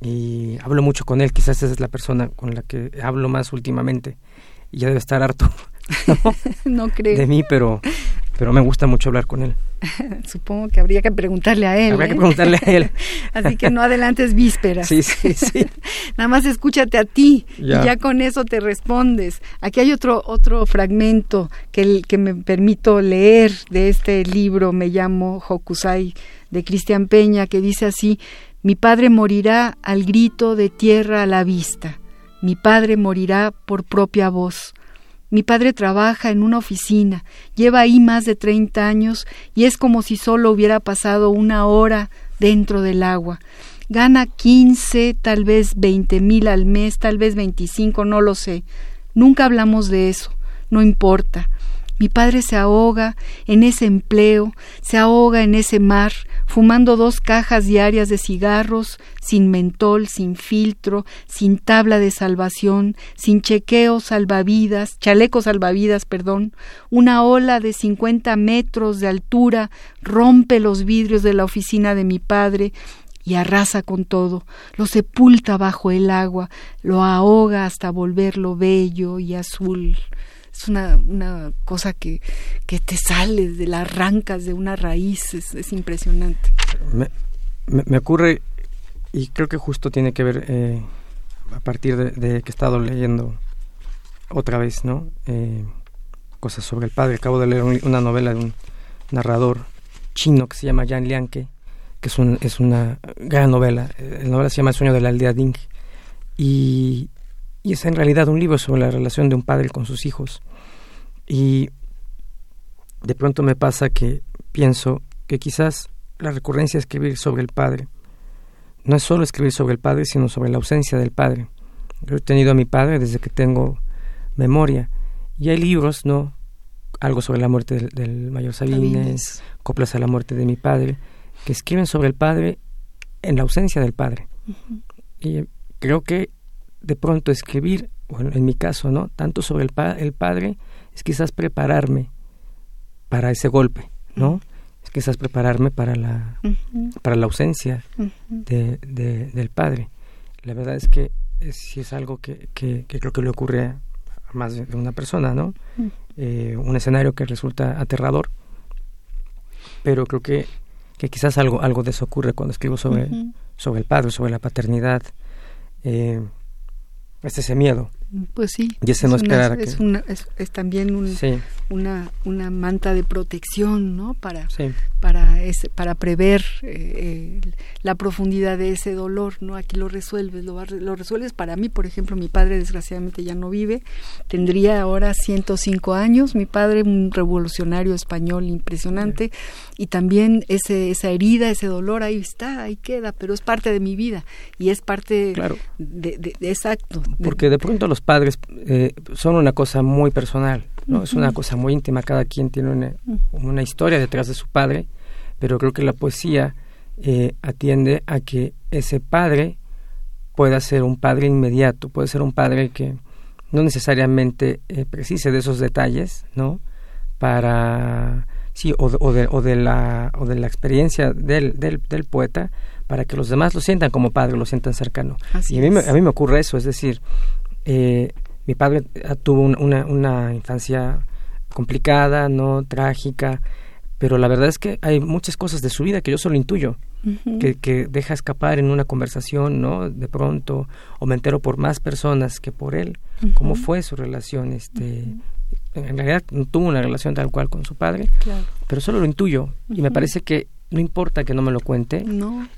S1: Y hablo mucho con él, quizás esa es la persona con la que hablo más últimamente y ya debe estar harto ¿no?
S2: No creo.
S1: de mí, pero pero me gusta mucho hablar con él.
S2: Supongo que habría que preguntarle a él.
S1: Habría que
S2: ¿eh?
S1: preguntarle a él.
S2: Así que no adelantes vísperas.
S1: Sí, sí, sí.
S2: Nada más escúchate a ti
S1: Ya.
S2: y ya con eso te respondes. Aquí hay otro otro fragmento que, el- que me permito leer de este libro, me llamo Hokusai, de Cristian Peña, que dice así, mi padre morirá al grito de tierra a la vista, mi padre morirá por propia voz. Mi padre trabaja en una oficina, lleva ahí más de 30 años y es como si solo hubiera pasado una hora dentro del agua. Gana 15, tal vez 20 mil al mes, tal vez 25, no lo sé. Nunca hablamos de eso, no importa. Mi padre se ahoga en ese empleo, se ahoga en ese mar, fumando dos cajas diarias de cigarros, sin mentol, sin filtro, sin tabla de salvación, sin chequeo salvavidas, chaleco salvavidas, perdón. Una ola de 50 metros de altura rompe los vidrios de la oficina de mi padre y arrasa con todo, lo sepulta bajo el agua, lo ahoga hasta volverlo bello y azul. Es una, una cosa que, que te sale, de la arrancas de una raíz, es, es impresionante.
S1: Me, me, ocurre y creo que justo tiene que ver eh, a partir de, que he estado leyendo otra vez, ¿no? Eh, cosas sobre el padre. Acabo de leer un- una novela de un narrador chino que se llama Yan Lianke, que es, un, es una gran novela. La novela se llama El sueño de la aldea Ding. Y, y es en realidad un libro sobre la relación de un padre con sus hijos. Y de pronto me pasa que pienso que quizás la recurrencia de escribir sobre el padre no es solo escribir sobre el padre, sino sobre la ausencia del padre. Yo he tenido a mi padre desde que tengo memoria. Y hay libros, ¿no? Algo sobre la muerte del, del mayor Sabines,
S2: Sabines.
S1: coplas a la muerte de mi padre, que escriben sobre el padre en la ausencia del padre. Y creo que de pronto escribir, bueno, en mi caso, ¿no? Tanto sobre el, pa- el padre es quizás prepararme para ese golpe, ¿no? Es quizás prepararme para la, para la ausencia de, de- del padre. La verdad es que es, sí es algo que, que, que creo que le ocurre a más de una persona, ¿no? Eh, un escenario que resulta aterrador, pero creo que, que quizás algo, algo de eso ocurre cuando escribo sobre, sobre el padre, sobre la paternidad. Eh, es ese miedo,
S2: Pues sí.
S1: Y ese no esperar
S2: es, es, también una, una manta de protección, ¿no? Para, para, ese, para prever eh, la profundidad de ese dolor, ¿no? Aquí lo resuelves, lo, lo resuelves. Para mí, por ejemplo, mi padre desgraciadamente ya no vive, tendría ahora 105 años, mi padre un revolucionario español impresionante, y también ese, esa herida, ese dolor, ahí está, ahí queda, pero es parte de mi vida y es parte
S1: claro.
S2: de, de, exacto.
S1: Porque de pronto los padres eh, son una cosa muy personal, ¿no? Es una cosa muy íntima, cada quien tiene una, historia detrás de su padre, pero creo que la poesía eh, atiende a que ese padre pueda ser un padre inmediato, puede ser un padre que no necesariamente eh, precise de esos detalles, ¿no? Para sí o de, o de, o de la o de la experiencia del, del, del, poeta para que los demás lo sientan como padre, lo sientan cercano. y a mí, a mí me ocurre eso, es decir, eh, mi padre ah, tuvo una, una infancia complicada, no trágica, pero la verdad es que hay muchas cosas de su vida que yo solo intuyo, que, que, deja escapar en una conversación, ¿no? De pronto, o me entero por más personas que por él, cómo fue su relación, este, en realidad no tuvo una relación tal cual con su padre, pero solo lo intuyo, y me parece que no importa que no me lo cuente,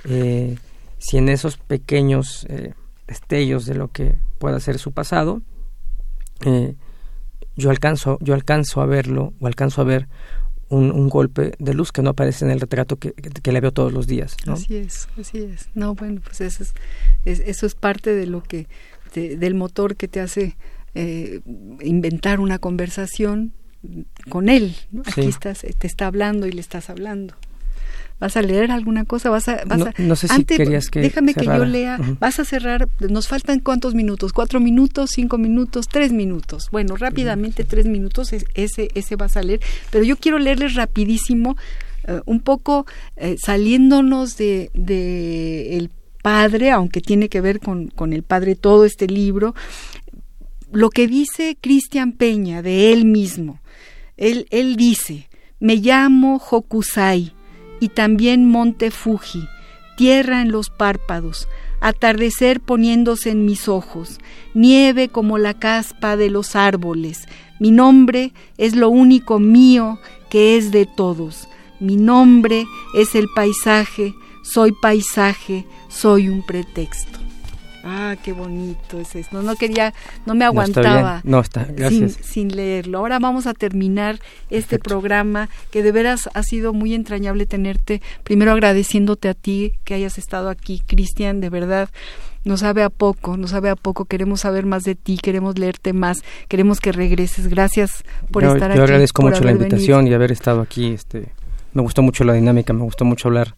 S1: eh, si en esos pequeños eh, destellos de lo que pueda ser su pasado, eh, yo alcanzo, yo alcanzo a verlo o alcanzo a ver un, golpe de luz que no aparece en el retrato que, que, le veo todos los días.
S2: Así es, así es. No, bueno, pues eso es, eso es parte de lo que, del motor que te hace eh, inventar una conversación con él. Aquí estás, te está hablando y le estás hablando. ¿Vas a leer alguna cosa? ¿Vas a, vas
S1: no, sé si querías que
S2: Déjame que yo lea. Vas a cerrar. Nos faltan cuántos minutos? ¿Cuatro minutos? ¿Cinco minutos? ¿Tres minutos? Bueno, rápidamente tres minutos. Ese, ese va a salir. Pero yo quiero leerles rapidísimo, eh, un poco eh, saliéndonos de, de el padre, aunque tiene que ver con, con el padre todo este libro, lo que dice Cristian Peña de él mismo. Él, él dice, me llamo Hokusai y también Monte Fuji, tierra en los párpados, atardecer poniéndose en mis ojos, nieve como la caspa de los árboles. Mi nombre es lo único mío que es de todos. Mi nombre es el paisaje, soy paisaje, soy un pretexto. Ah, qué bonito es eso. No, quería, no me aguantaba.
S1: No, está, gracias.
S2: Sin, leerlo. Ahora vamos a terminar este programa que de veras ha sido muy entrañable tenerte. Primero agradeciéndote a ti que hayas estado aquí, Cristian, de verdad. Nos sabe a poco, nos sabe a poco. Queremos saber más de ti, queremos leerte más, queremos que regreses. Gracias por estar aquí.
S1: Yo agradezco mucho la invitación y haber estado aquí. Este, me gustó mucho la dinámica, me gustó mucho hablar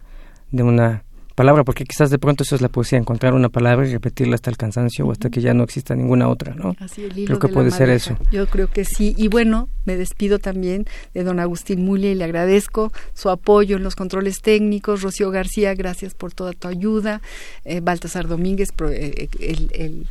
S1: de una palabra, porque quizás de pronto eso es la poesía, encontrar una palabra y repetirla hasta el cansancio o hasta que ya no exista ninguna otra, ¿no?
S2: Así,
S1: creo que puede ser eso.
S2: Yo creo que sí. Y bueno, me despido también de don Agustín Mulia y le agradezco su apoyo en los controles técnicos. Rocío García, gracias por toda tu ayuda. Eh, Baltasar Domínguez, eh, el, el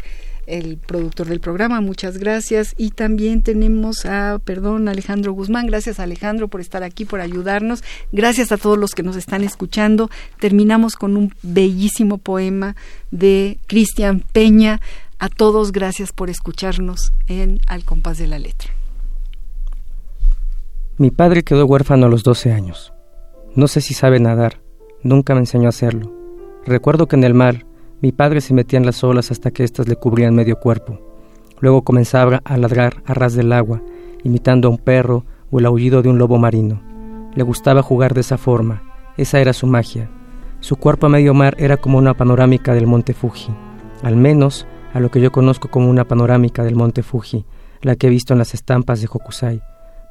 S2: el productor del programa, muchas gracias. Y también tenemos a, perdón, Alejandro Guzmán, gracias Alejandro por estar aquí, por ayudarnos. Gracias a todos los que nos están escuchando. Terminamos con un bellísimo poema de Cristian Peña. A todos, gracias por escucharnos en Al compás de la letra.
S1: Mi padre quedó huérfano a los 12 años. No sé si sabe nadar, nunca me enseñó a hacerlo. Recuerdo que en el mar mi padre se metía en las olas hasta que éstas le cubrían medio cuerpo. Luego comenzaba a ladrar a ras del agua, imitando a un perro o el aullido de un lobo marino. Le gustaba jugar de esa forma, esa era su magia. Su cuerpo a medio mar era como una panorámica del monte Fuji, al menos a lo que yo conozco como una panorámica del monte Fuji, la que he visto en las estampas de Hokusai.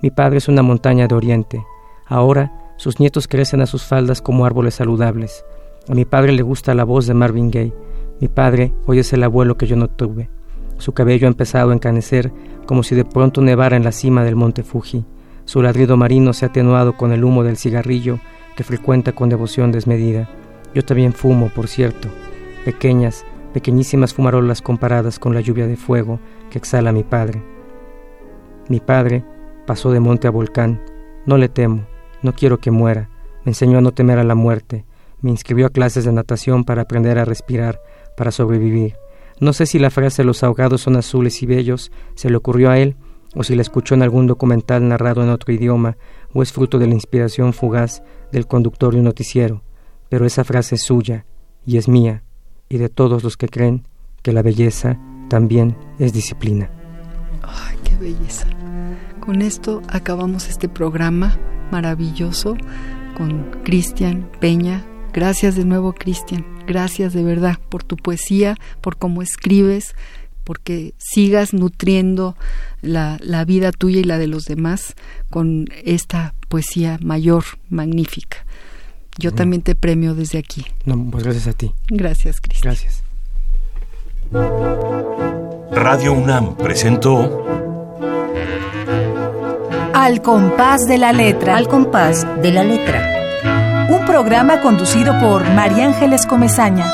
S1: Mi padre es una montaña de oriente. Ahora sus nietos crecen a sus faldas como árboles saludables. A mi padre le gusta la voz de Marvin Gaye. Mi padre hoy es el abuelo que yo no tuve. Su cabello ha empezado a encanecer como si de pronto nevara en la cima del monte Fuji. Su ladrido marino se ha atenuado con el humo del cigarrillo que frecuenta con devoción desmedida. Yo también fumo, por cierto. Pequeñas, pequeñísimas fumarolas comparadas con la lluvia de fuego que exhala mi padre. Mi padre pasó de monte a volcán. No le temo, no quiero que muera. Me enseñó a no temer a la muerte me inscribió a clases de natación para aprender a respirar, para sobrevivir. No sé si la frase los ahogados son azules y bellos se le ocurrió a él o si la escuchó en algún documental narrado en otro idioma o es fruto de la inspiración fugaz del conductor de un noticiero, pero esa frase es suya y es mía y de todos los que creen que la belleza también es disciplina.
S2: Ay, qué belleza. Con esto acabamos este programa maravilloso con Cristian Peña. Gracias de nuevo, Cristian. Gracias de verdad por tu poesía, por cómo escribes, porque sigas nutriendo la, la, vida tuya y la de los demás con esta poesía mayor, magnífica. Yo también te premio desde aquí.
S1: No, pues gracias a ti.
S2: Gracias, Cristian.
S1: Gracias.
S6: Radio UNAM presentó
S7: Al compás de la letra.
S4: Al compás de la letra.
S7: Un programa conducido por María Ángeles Comezaña.